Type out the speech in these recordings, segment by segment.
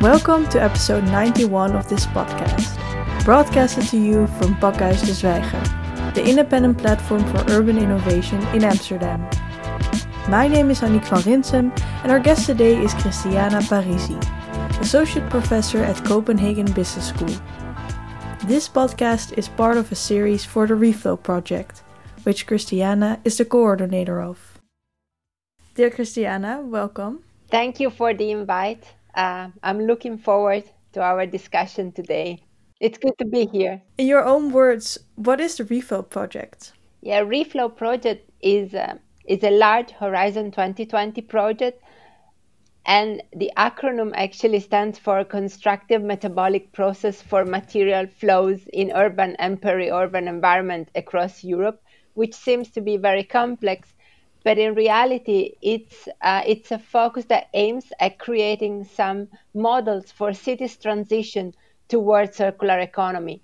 Welcome to episode 91 of this podcast, broadcasted to you from Pakhuis de Zwijger, the independent platform for urban innovation in Amsterdam. My name is Annick van Rinsum, and our guest today is Cristiana Parisi, Associate Professor at Copenhagen Business School. This podcast is part of a series for the Reflow project, which Cristiana is the coordinator of. Dear Cristiana, welcome. Thank you for the invite. Uh, I'm looking forward to our discussion today. It's good to be here. In your own words, what is the Reflow project? Yeah, Reflow project is uh, is a large Horizon 2020 project, and the acronym actually stands for Constructive Metabolic Process for Material Flows in Urban and Peri-urban Environment across Europe, which seems to be very complex but in reality, it's uh, it's a focus that aims at creating some models for cities' transition towards circular economy,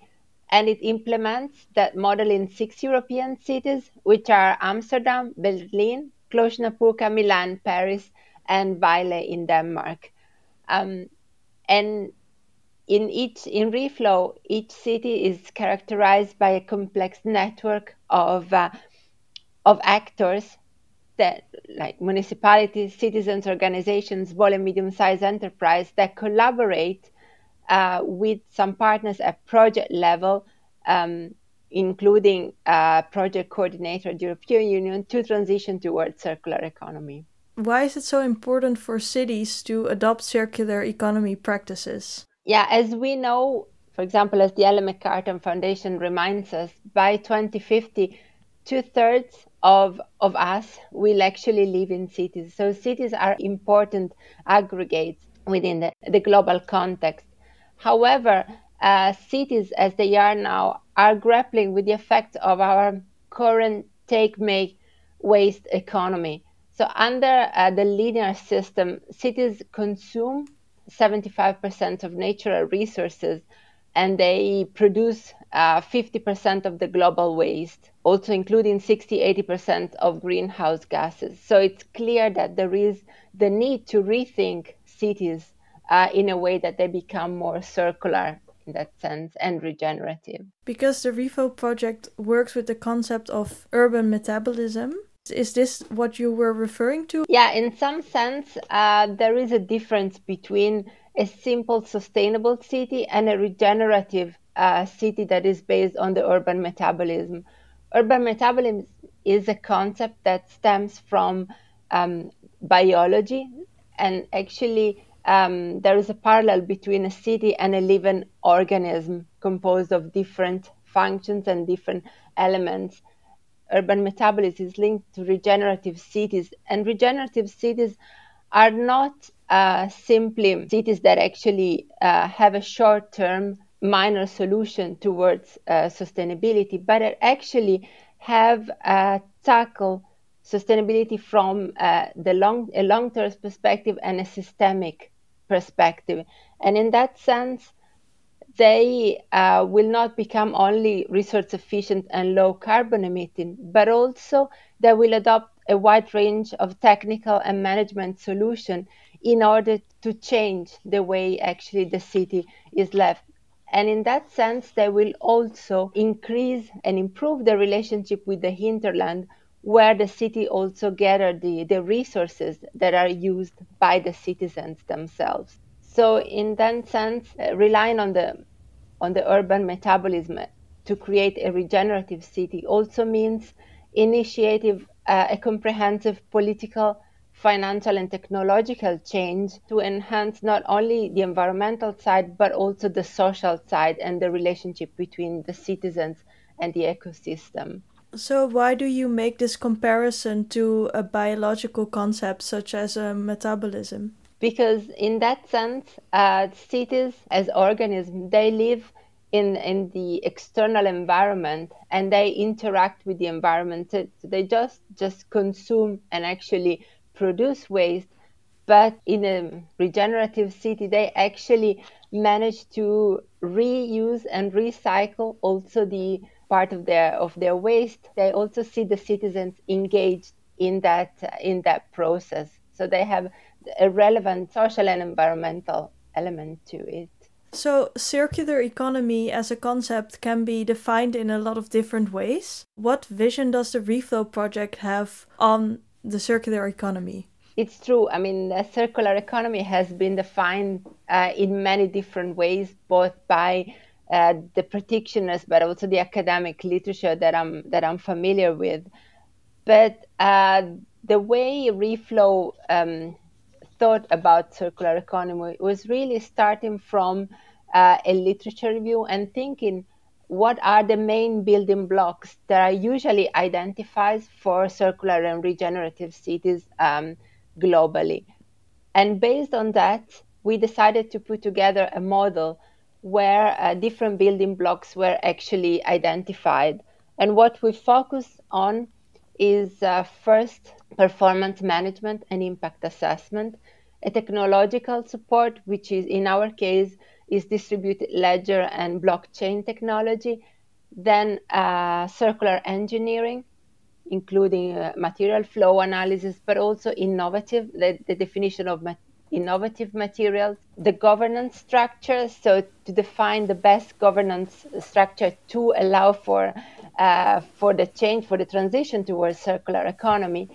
and it implements that model in six European cities, which are Amsterdam, Berlin, Cluj-Napoca, Milan, Paris, and Vejle in Denmark. Um, and in each in reflow, each city is characterized by a complex network of uh, of actors that like municipalities, citizens, organizations, small and medium-sized enterprise that collaborate uh, with some partners at project level, um, including uh, project coordinator at the European Union to transition towards circular economy. Why is it so important for cities to adopt circular economy practices? Yeah, as we know, for example, as the Ellen MacArthur Foundation reminds us, by 2050, two thirds of of us will actually live in cities. So cities are important aggregates within the, the global context. However, uh, cities as they are now are grappling with the effects of our current take make waste economy. So under uh, the linear system, cities consume 75% of natural resources and they produce uh, 50% of the global waste, also including 60 80% of greenhouse gases. So it's clear that there is the need to rethink cities uh, in a way that they become more circular in that sense and regenerative. Because the Reflow project works with the concept of urban metabolism. Is this what you were referring to? Yeah, in some sense, uh, there is a difference between a simple, sustainable city and a regenerative uh, city that is based on the urban metabolism. Urban metabolism is a concept that stems from um, biology, and actually, um, there is a parallel between a city and a living organism composed of different functions and different elements. Urban metabolism is linked to regenerative cities, and regenerative cities are not uh, simply cities that actually uh, have a short term minor solution towards uh, sustainability, but actually have uh, tackle sustainability from uh, the long a long term perspective and a systemic perspective. And in that sense, they uh, will not become only resource efficient and low carbon emitting, but also they will adopt a wide range of technical and management solutions in order to change the way actually the city is left and in that sense, they will also increase and improve the relationship with the hinterland, where the city also gather the, the resources that are used by the citizens themselves. So in that sense, uh, relying on the on the urban metabolism to create a regenerative city also means initiative uh, a comprehensive political financial and technological change to enhance not only the environmental side but also the social side and the relationship between the citizens and the ecosystem. So, why do you make this comparison to a biological concept such as a metabolism? Because, in that sense, uh, cities as organisms they live in in the external environment and they interact with the environment. So they just just consume and actually produce waste, but in a regenerative city, they actually manage to reuse and recycle also the part of their of their waste, they also see the citizens engaged in that in that process. So they have a relevant social and environmental element to it. So, circular economy as a concept can be defined in a lot of different ways. What vision does the Reflow project have on the circular economy? It's true. I mean, the circular economy has been defined uh, in many different ways, both by uh, the practitioners, but also the academic literature that I'm that I'm familiar with. But uh, the way Reflow um, thought about circular economy was really starting from uh, a literature review and thinking what are the main building blocks that are usually identified for circular and regenerative cities um, globally. And based on that, we decided to put together a model where uh, different building blocks were actually identified. And what we focus on is uh, first performance management and impact assessment, a technological support, which is in our case is distributed ledger and blockchain technology, then uh, circular engineering, including uh, material flow analysis, but also innovative, the, the definition of ma- innovative materials, the governance structure, so to define the best governance structure to allow for uh, for the change, for the transition towards circular economy.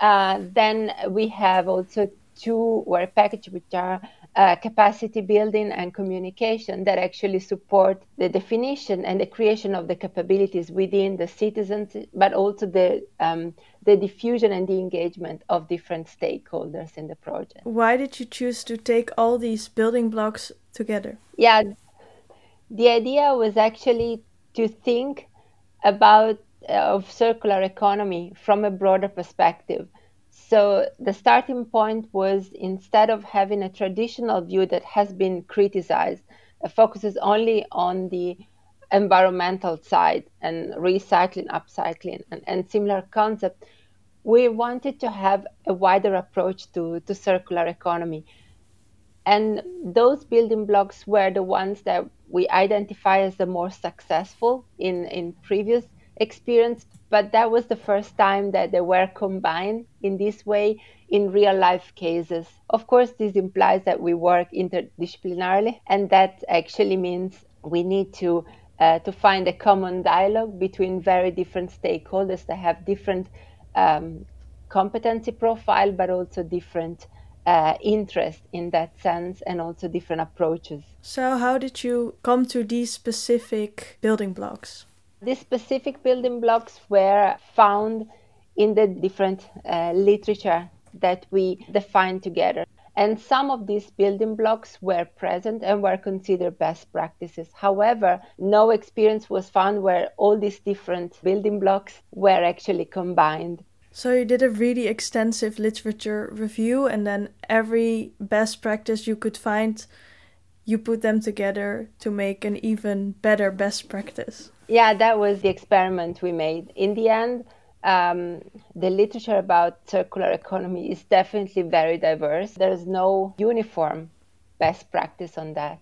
Uh, then we have also two were packages which are uh, capacity building and communication that actually support the definition and the creation of the capabilities within the citizens, but also the um, the diffusion and the engagement of different stakeholders in the project. Why did you choose to take all these building blocks together? Yeah, the idea was actually to think about uh, of circular economy from a broader perspective so the starting point was instead of having a traditional view that has been criticized, it focuses only on the environmental side and recycling, upcycling, and, and similar concepts. We wanted to have a wider approach to, to circular economy. And those building blocks were the ones that we identify as the more successful in, in previous experience, but that was the first time that they were combined in this way in real life cases. Of course, this implies that we work interdisciplinarily, and that actually means we need to uh, to find a common dialogue between very different stakeholders that have different um, competency profile, but also different uh, interest in that sense, and also different approaches. So, how did you come to these specific building blocks? These specific building blocks were found in the different uh, literature that we defined together. And some of these building blocks were present and were considered best practices. However, no experience was found where all these different building blocks were actually combined. So you did a really extensive literature review, and then every best practice you could find, you put them together to make an even better best practice. Yeah, that was the experiment we made. In the end, um, the literature about circular economy is definitely very diverse. There's no uniform best practice on that.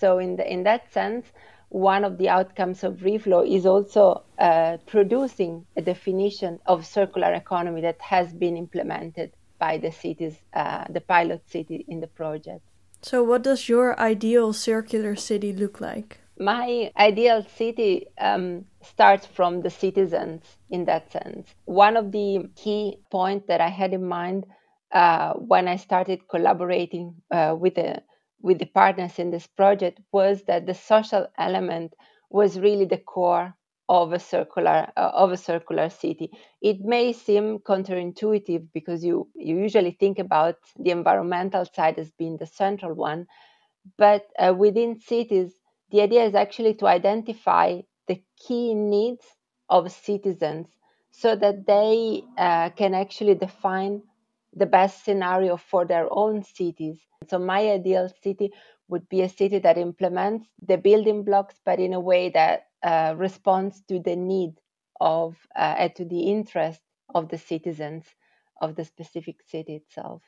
So, in, the, in that sense, one of the outcomes of Reflow is also uh, producing a definition of circular economy that has been implemented by the cities, uh, the pilot city in the project. So, what does your ideal circular city look like? My ideal city um, starts from the citizens in that sense. One of the key points that I had in mind uh, when I started collaborating uh, with the with the partners in this project was that the social element was really the core of a circular uh, of a circular city. It may seem counterintuitive because you you usually think about the environmental side as being the central one, but uh, within cities the idea is actually to identify the key needs of citizens so that they uh, can actually define the best scenario for their own cities. So, my ideal city would be a city that implements the building blocks, but in a way that uh, responds to the need of uh, and to the interest of the citizens of the specific city itself.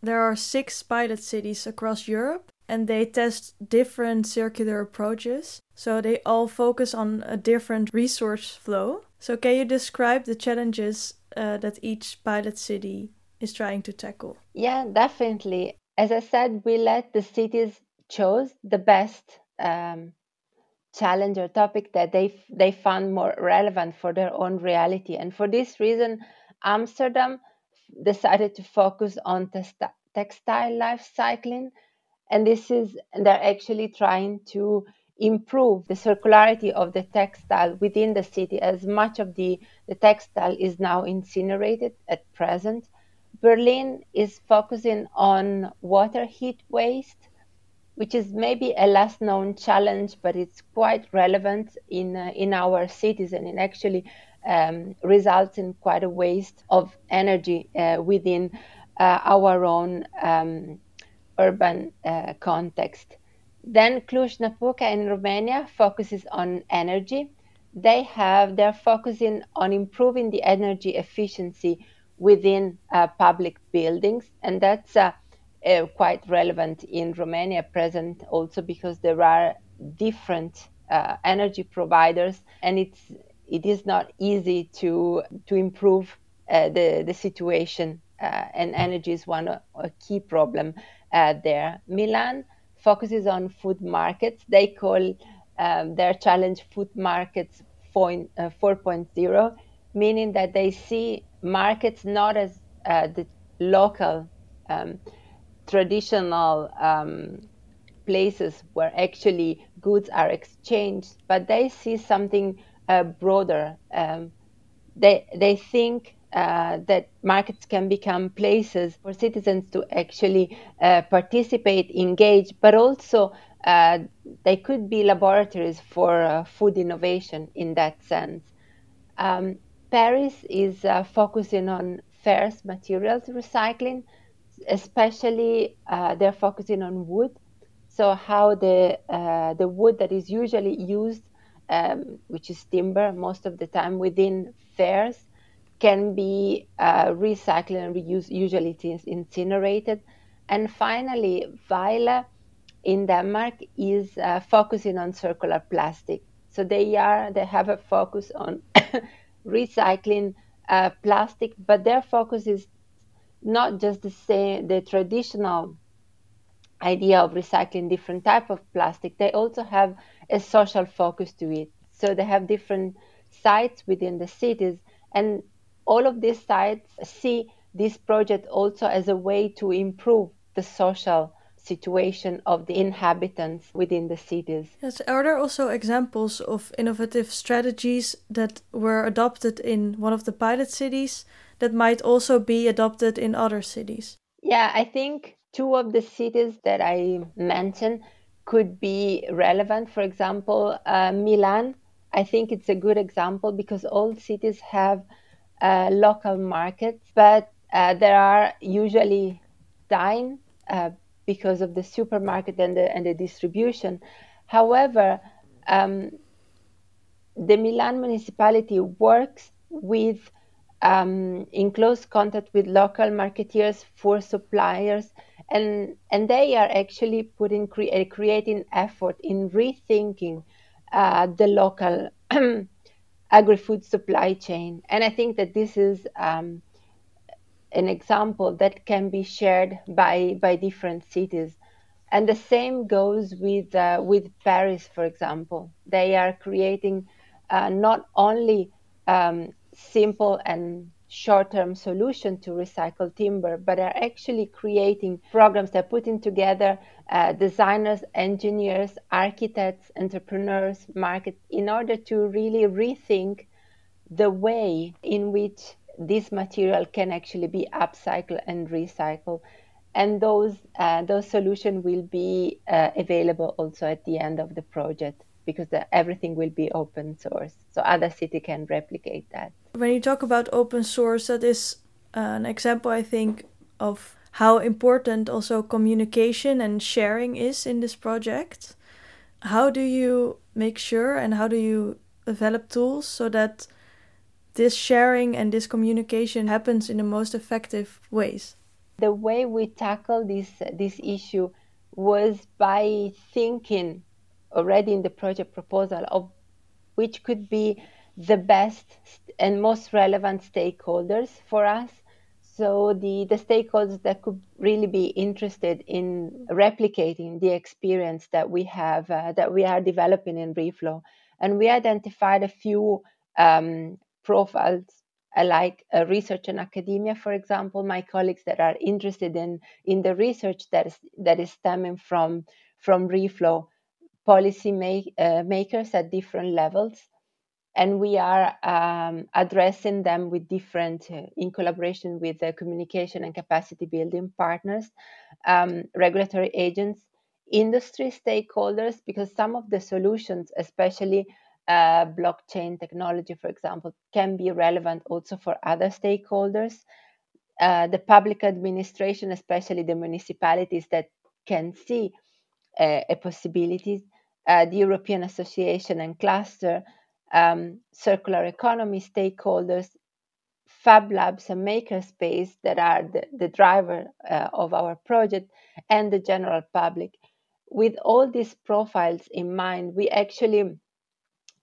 There are six pilot cities across Europe. And they test different circular approaches. So they all focus on a different resource flow. So, can you describe the challenges uh, that each pilot city is trying to tackle? Yeah, definitely. As I said, we let the cities choose the best um, challenge or topic that they they found more relevant for their own reality, and for this reason, Amsterdam decided to focus on textile life cycling, and this is they're actually trying to improve the circularity of the textile within the city as much of the, the textile is now incinerated at present. Berlin is focusing on water heat waste which is maybe a less known challenge but it's quite relevant in uh, in our cities and it actually um, results in quite a waste of energy uh, within uh, our own um, urban uh, context then Cluj-Napoca in Romania focuses on energy. They have they're focusing on improving the energy efficiency within uh, public buildings, and that's uh, uh, quite relevant in Romania present also because there are different uh, energy providers, and it's it is not easy to to improve uh, the the situation, and energy is one a key problem there. Milan focuses on food markets. They call um, their challenge food markets uh, 4.0, meaning that they see markets not as uh, the local um, traditional um, places where actually goods are exchanged, but they see something uh, broader. Um, they they think uh, that markets can become places for citizens to actually uh, participate, engage, but also uh, they could be laboratories for uh, food innovation in that sense. Um, Paris is uh, focusing on ferrous materials recycling, especially uh, they're focusing on wood. So how the the wood that is usually used, um, which is timber, most of the time within fairs, can be uh, recycled and reused. Usually it is incinerated. And finally, Vejle in Denmark is uh, focusing on circular plastic. So they are they have a focus on recycling uh, plastic, but their focus is not just the same the traditional idea of recycling different type of plastic. They also have a social focus to it. So they have different sites within the cities and all of these sites see this project also as a way to improve the social situation of the inhabitants within the cities. Yes, are there also examples of innovative strategies that were adopted in one of the pilot cities that might also be adopted in other cities? Yeah, I think two of the cities that I mentioned could be relevant. For example, uh, Milan, I think it's a good example because all cities have uh, local markets, but uh, there are usually dying uh, because of the supermarket and the, and the distribution. However, um, the Milan municipality works with um, in close contact with local marketeers for suppliers and and they are actually putting cre- creating effort in rethinking uh, the local agri-food supply chain. And I think that this is um, an example that can be shared by by different cities. And the same goes with uh, with Paris, for example. They are creating uh, not only um, simple and short-term solution to recycle timber, but are actually creating programs that are putting together uh, designers, engineers, architects, entrepreneurs, market in order to really rethink the way in which this material can actually be upcycled and recycled. And those uh, those solutions will be uh, available also at the end of the project because the, everything will be open source, so other city can replicate that. When you talk about open source, that is uh, an example, I think, of how important also communication and sharing is in this project. How do you make sure and how do you develop tools so that this sharing and this communication happens in the most effective ways? The way we tackle this this issue was by thinking already in the project proposal of which could be the best and most relevant stakeholders for us. So the, the stakeholders that could really be interested in replicating the experience that we have uh, that we are developing in Reflow, and we identified a few um, profiles uh, like uh, research and academia, for example, my colleagues that are interested in in the research that is that is stemming from from Reflow, policy make, uh, makers at different levels and we are um, addressing them with different, uh, in collaboration with the communication and capacity building partners, um, regulatory agents, industry stakeholders, because some of the solutions, especially uh, blockchain technology, for example, can be relevant also for other stakeholders. Uh, the public administration, especially the municipalities that can see uh, a possibility, uh, the European Association and Cluster, um, circular economy stakeholders, fab labs and makerspace that are the, the driver uh, of our project, and the general public. With all these profiles in mind, we actually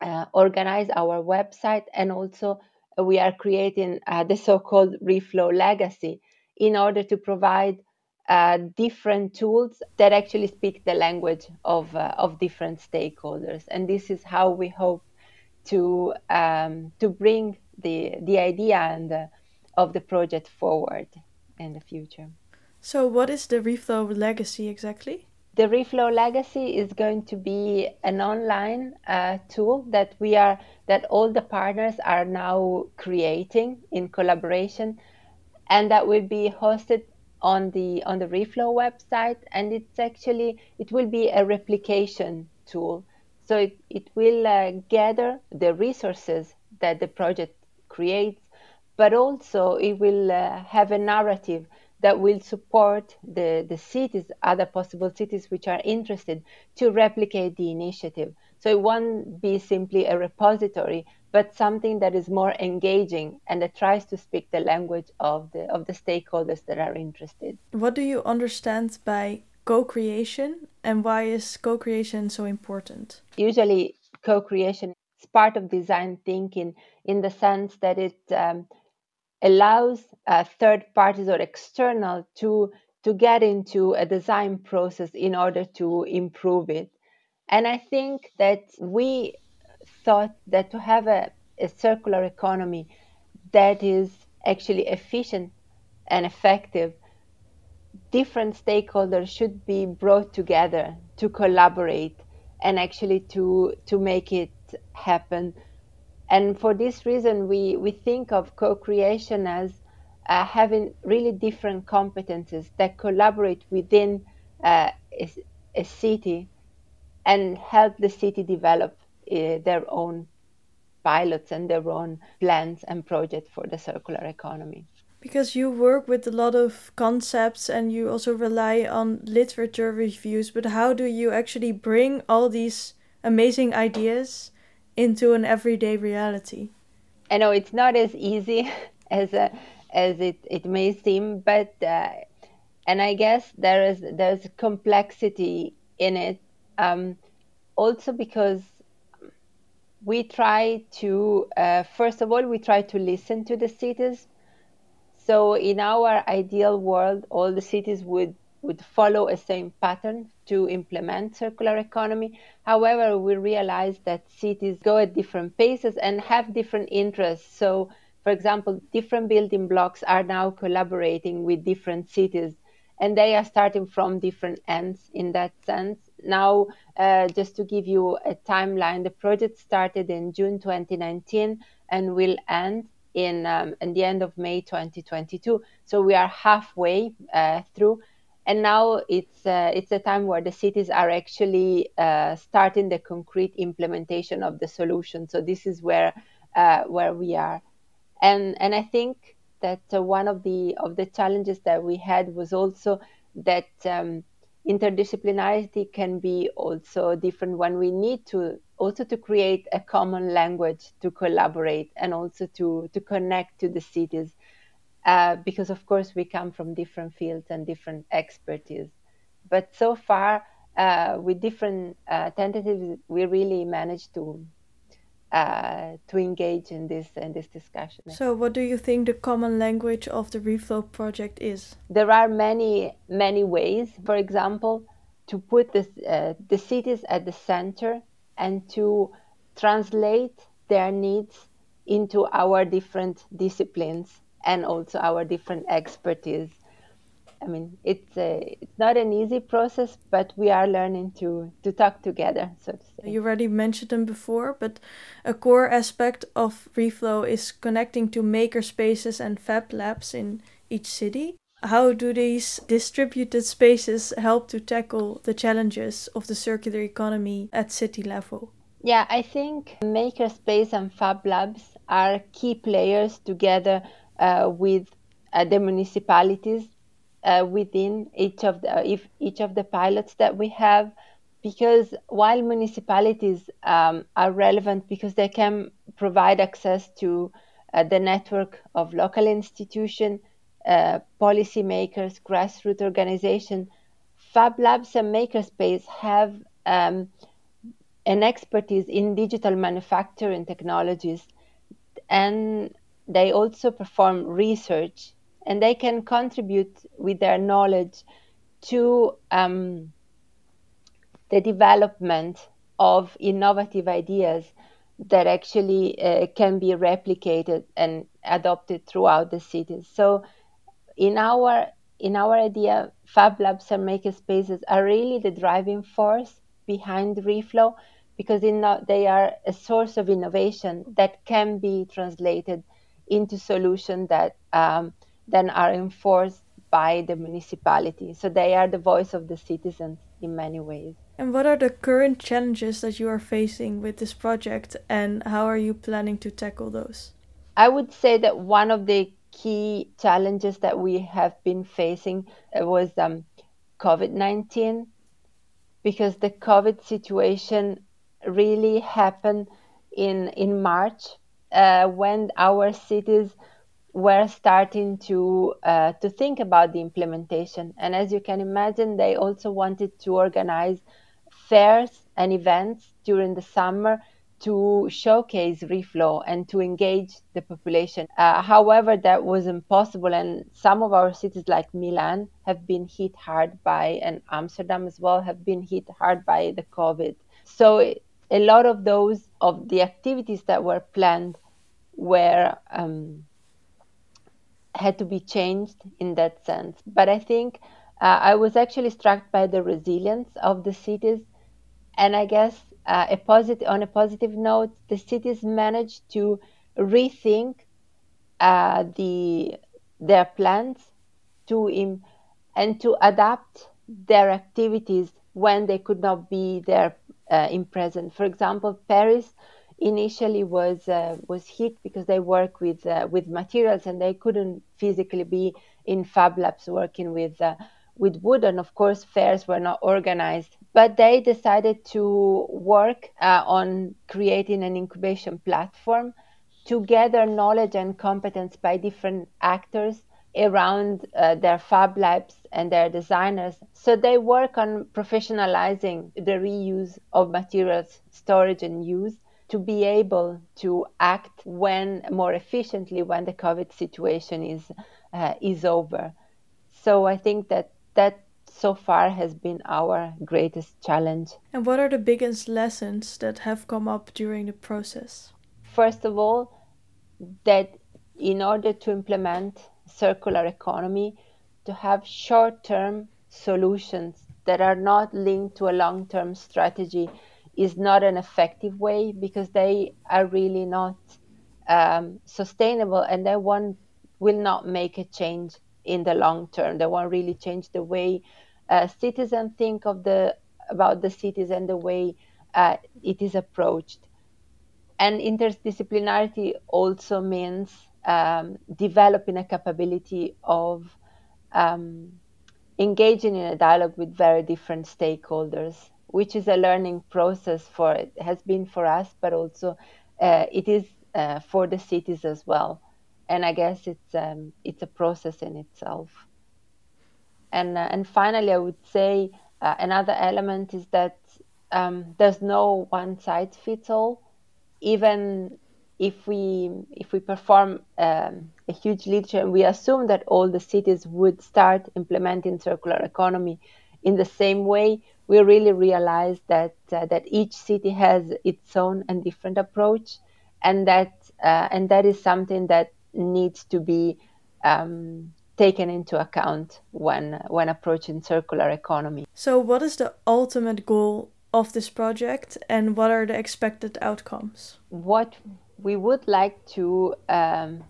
uh, organize our website and also we are creating uh, the so-called reflow legacy in order to provide uh, different tools that actually speak the language of, uh, of different stakeholders and this is how we hope to um, to bring the the idea and the, of the project forward in the future. So, what is the Reflow legacy exactly? The Reflow legacy is going to be an online uh, tool that we are that all the partners are now creating in collaboration, and that will be hosted on the on the Reflow website. And it's actually it will be a replication tool so it, it will uh, gather the resources that the project creates, but also it will uh, have a narrative that will support the, the cities, other possible cities which are interested to replicate the initiative. So it won't be simply a repository, but something that is more engaging and that tries to speak the language of the of the stakeholders that are interested. What do you understand by co-creation and why is co-creation so important? Usually co-creation is part of design thinking in the sense that it um, allows uh, third parties or external to to get into a design process in order to improve it. And I think that we thought that to have a, a circular economy that is actually efficient and effective different stakeholders should be brought together to collaborate and actually to to make it happen. And for this reason we we think of co-creation as uh, having really different competences that collaborate within uh, a, a, city and help the city develop uh, their own pilots and their own plans and projects for the circular economy because you work with a lot of concepts and you also rely on literature reviews, but how do you actually bring all these amazing ideas into an everyday reality? I know it's not as easy as a, uh, as it, it may seem, but uh, and I guess there is there's complexity in it. Um, also because we try to uh, first of all we try to listen to the cities so in our ideal world, all the cities would, would follow a same pattern to implement circular economy. However, we realize that cities go at different paces and have different interests. So, for example, different building blocks are now collaborating with different cities and they are starting from different ends in that sense. Now, uh, just to give you a timeline, the project started in June 2019 and will end in, um, in the end of May 2022. So we are halfway uh, through, and now it's uh, it's a time where the cities are actually uh, starting the concrete implementation of the solution. So this is where uh, where we are, and and I think that uh, one of the of the challenges that we had was also that. Um, interdisciplinarity can be also different when we need to also to create a common language to collaborate and also to to connect to the cities. Uh, because of course we come from different fields and different expertise. But so far, uh, with different uh, tentatives, we really managed to uh, to engage in this in this discussion. So, what do you think the common language of the Reflow project is? There are many many ways. For example, to put this, uh, the cities at the center and to translate their needs into our different disciplines and also our different expertise. I mean, it's a, it's not an easy process, but we are learning to to talk together, so to say. You already mentioned them before, but a core aspect of Reflow is connecting to maker spaces and fab labs in each city. How do these distributed spaces help to tackle the challenges of the circular economy at city level? Yeah, I think makerspace and fab labs are key players together uh, with uh, the municipalities uh, within each of the if each of the pilots that we have because while municipalities um, are relevant because they can provide access to uh, the network of local institutions uh, policymakers, grassroots organizations, Fab Labs and Makerspace have um, an expertise in digital manufacturing technologies, and they also perform research, and they can contribute with their knowledge to um, the development of innovative ideas that actually uh, can be replicated and adopted throughout the cities. So in our in our idea, Fab Labs and makerspaces are really the driving force behind Reflow because they are a source of innovation that can be translated into solutions that um, then are enforced by the municipality. So they are the voice of the citizens in many ways. And what are the current challenges that you are facing with this project, and how are you planning to tackle those? I would say that one of the key challenges that we have been facing uh, was um, COVID 19, because the COVID situation really happened in, in March uh, when our cities were starting to uh, to think about the implementation. And as you can imagine, they also wanted to organize fairs and events during the summer to showcase reflow and to engage the population. Uh, however, that was impossible, and some of our cities, like Milan, have been hit hard by, and Amsterdam as well, have been hit hard by the COVID. So a lot of those of the activities that were planned were um, had to be changed in that sense. But I think uh, I was actually struck by the resilience of the cities, and I guess uh, a positive on a positive note, the cities managed to rethink uh, the their plans to Im- and to adapt their activities when they could not be there uh, in present. For example, Paris initially was uh, was hit because they work with uh, with materials and they couldn't physically be in fab labs working with uh, with wood, and of course, fairs were not organized. But they decided to work uh, on creating an incubation platform to gather knowledge and competence by different actors around uh, their fab labs and their designers. So they work on professionalizing the reuse of materials, storage, and use to be able to act when more efficiently when the COVID situation is uh, is over. So I think that that so far has been our greatest challenge. And what are the biggest lessons that have come up during the process? First of all, that in order to implement circular economy, to have short term solutions that are not linked to a long term strategy is not an effective way because they are really not um, sustainable and they won't, will not make a change in the long term. They won't really change the way uh, citizens think of the about the cities and the way uh, it is approached. And interdisciplinarity also means um, developing a capability of um, engaging in a dialogue with very different stakeholders, which is a learning process for it has been for us, but also uh, it is uh, for the cities as well and I guess it's um, it's a process in itself. And, uh, and finally, I would say uh, another element is that um, there's no one size fits all. Even if we if we perform um, a huge literature and we assume that all the cities would start implementing circular economy in the same way, we really realize that uh, that each city has its own and different approach, and that uh, and that is something that needs to be um, taken into account when when approaching circular economy. So, what is the ultimate goal of this project, and what are the expected outcomes? What we would like to um,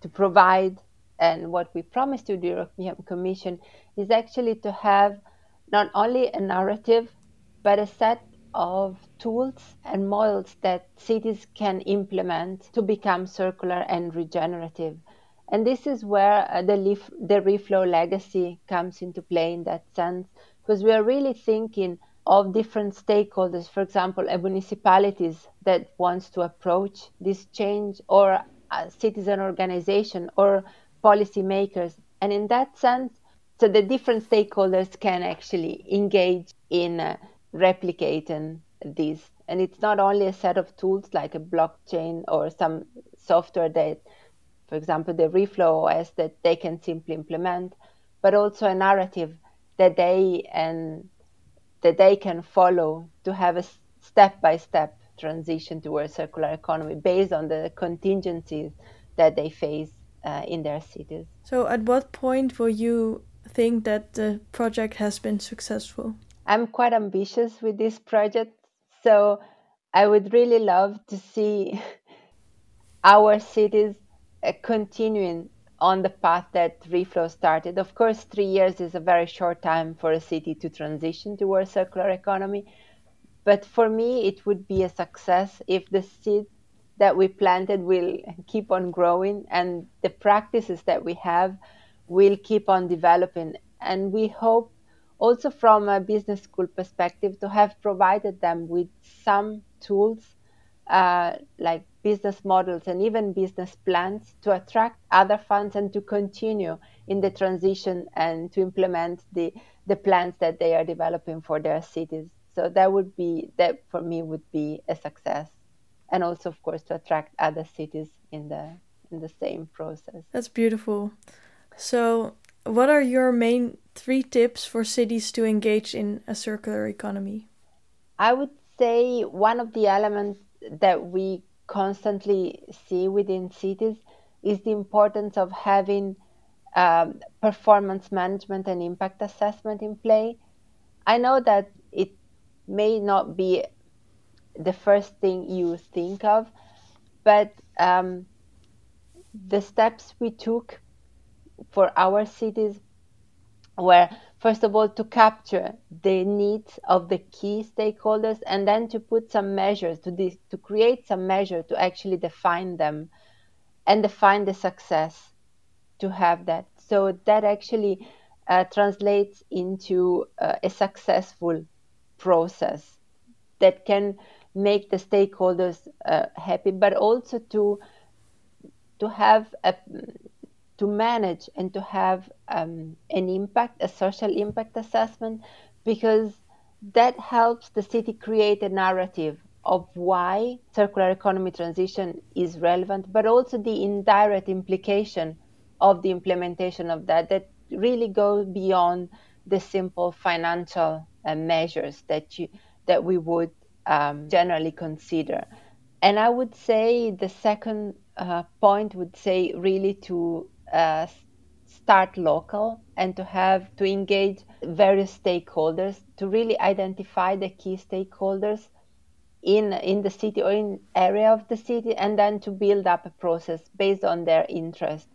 to provide, and what we promised to the European Commission is actually to have not only a narrative, but a set of tools and models that cities can implement to become circular and regenerative. And this is where uh, the, leaf, the reflow legacy comes into play in that sense, because we are really thinking of different stakeholders, for example, a municipalities that wants to approach this change, or a citizen organization, or policymakers. And in that sense, so the different stakeholders can actually engage in uh, replicating this. And it's not only a set of tools like a blockchain or some software that, for example, the Reflow OS that they can simply implement, but also a narrative that they and that they can follow to have a step-by-step transition towards circular economy based on the contingencies that they face uh, in their cities. So, at what point will you think that the project has been successful? I'm quite ambitious with this project, so I would really love to see our cities uh, continuing on the path that Reflow started. Of course, three years is a very short time for a city to transition towards a circular economy. But for me, it would be a success if the seed that we planted will keep on growing and the practices that we have will keep on developing. And we hope also from a business school perspective to have provided them with some tools uh, like business models and even business plans to attract other funds and to continue in the transition and to implement the, the plans that they are developing for their cities. So that would be that for me would be a success. And also of course to attract other cities in the in the same process. That's beautiful. So, what are your main three tips for cities to engage in a circular economy? I would say one of the elements that we constantly see within cities is the importance of having um, performance management and impact assessment in play. I know that it may not be the first thing you think of, but um, the steps we took for our cities were first of all to capture the needs of the key stakeholders and then to put some measures to this to create some measure to actually define them and define the success to have that. So that actually uh, translates into uh, a successful process that can make the stakeholders uh, happy but also to to have a to manage and to have um, an impact, a social impact assessment, because that helps the city create a narrative of why circular economy transition is relevant, but also the indirect implication of the implementation of that that really go beyond the simple financial uh, measures that you that we would um, generally consider. And I would say the second uh, point would say really to uh, start local and to have to engage various stakeholders to really identify the key stakeholders in in the city or in area of the city and then to build up a process based on their interest.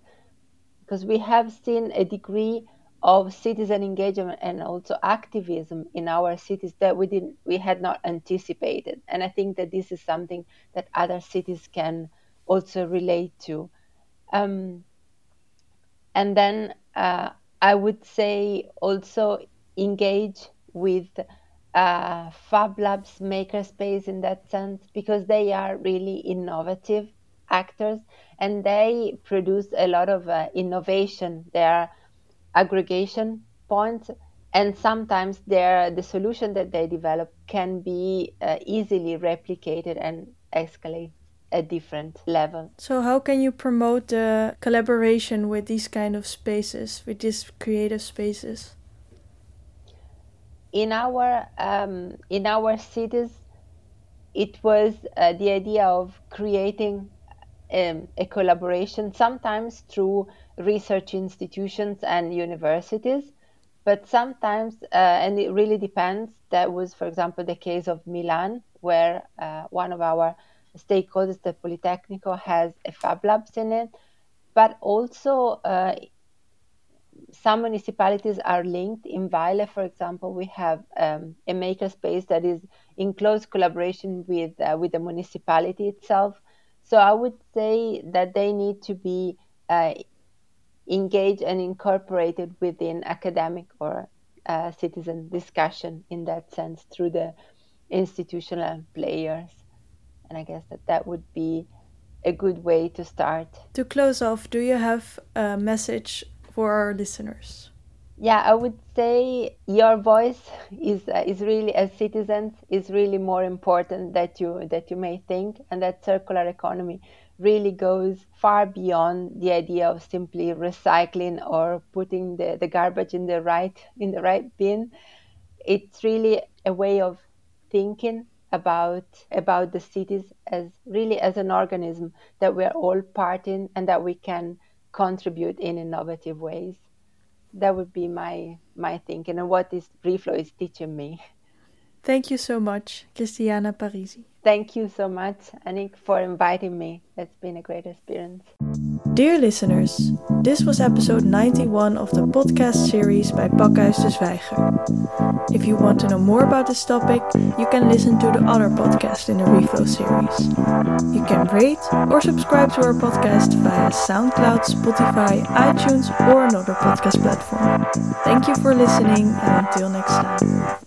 Because we have seen a degree of citizen engagement and also activism in our cities that we didn't we had not anticipated. And i think that this is something that other cities can also relate to. Um, and then uh, I would say also engage with uh, Fab Labs Makerspace in that sense because they are really innovative actors and they produce a lot of uh, innovation. They are aggregation points and sometimes the solution that they develop can be uh, easily replicated and escalate at different level. So how can you promote the collaboration with these kind of spaces, with these creative spaces? In our um, in our cities, it was uh, the idea of creating um, a collaboration, sometimes through research institutions and universities, but sometimes, uh, and it really depends. That was, for example, the case of Milan, where uh, one of our stakeholders, the Politecnico, has a Fab Labs in it, but also uh, some municipalities are linked. In Vejle, for example, we have um, a makerspace that is in close collaboration with uh, with the municipality itself. So I would say that they need to be uh, engaged and incorporated within academic or uh, citizen discussion in that sense through the institutional players. And I guess that that would be a good way to start. To close off, do you have a message for our listeners? Yeah, I would say your voice is uh, is really as citizens is really more important that you that you may think, and that circular economy really goes far beyond the idea of simply recycling or putting the, the garbage in the right in the right bin. It's really a way of thinking about about the cities as really as an organism that we're all part in and that we can contribute in innovative ways. That would be my my thinking and what this reflow is teaching me. Thank you so much, Cristiana Parisi. Thank you so much, Annick, for inviting me. It's been a great experience. Dear listeners, this was episode 91 of the podcast series by Pakhuis de Zwijger. If you want to know more about this topic, you can listen to the other podcast in the Reflow series. You can rate or subscribe to our podcast via SoundCloud, Spotify, iTunes, or another podcast platform. Thank you for listening, and until next time.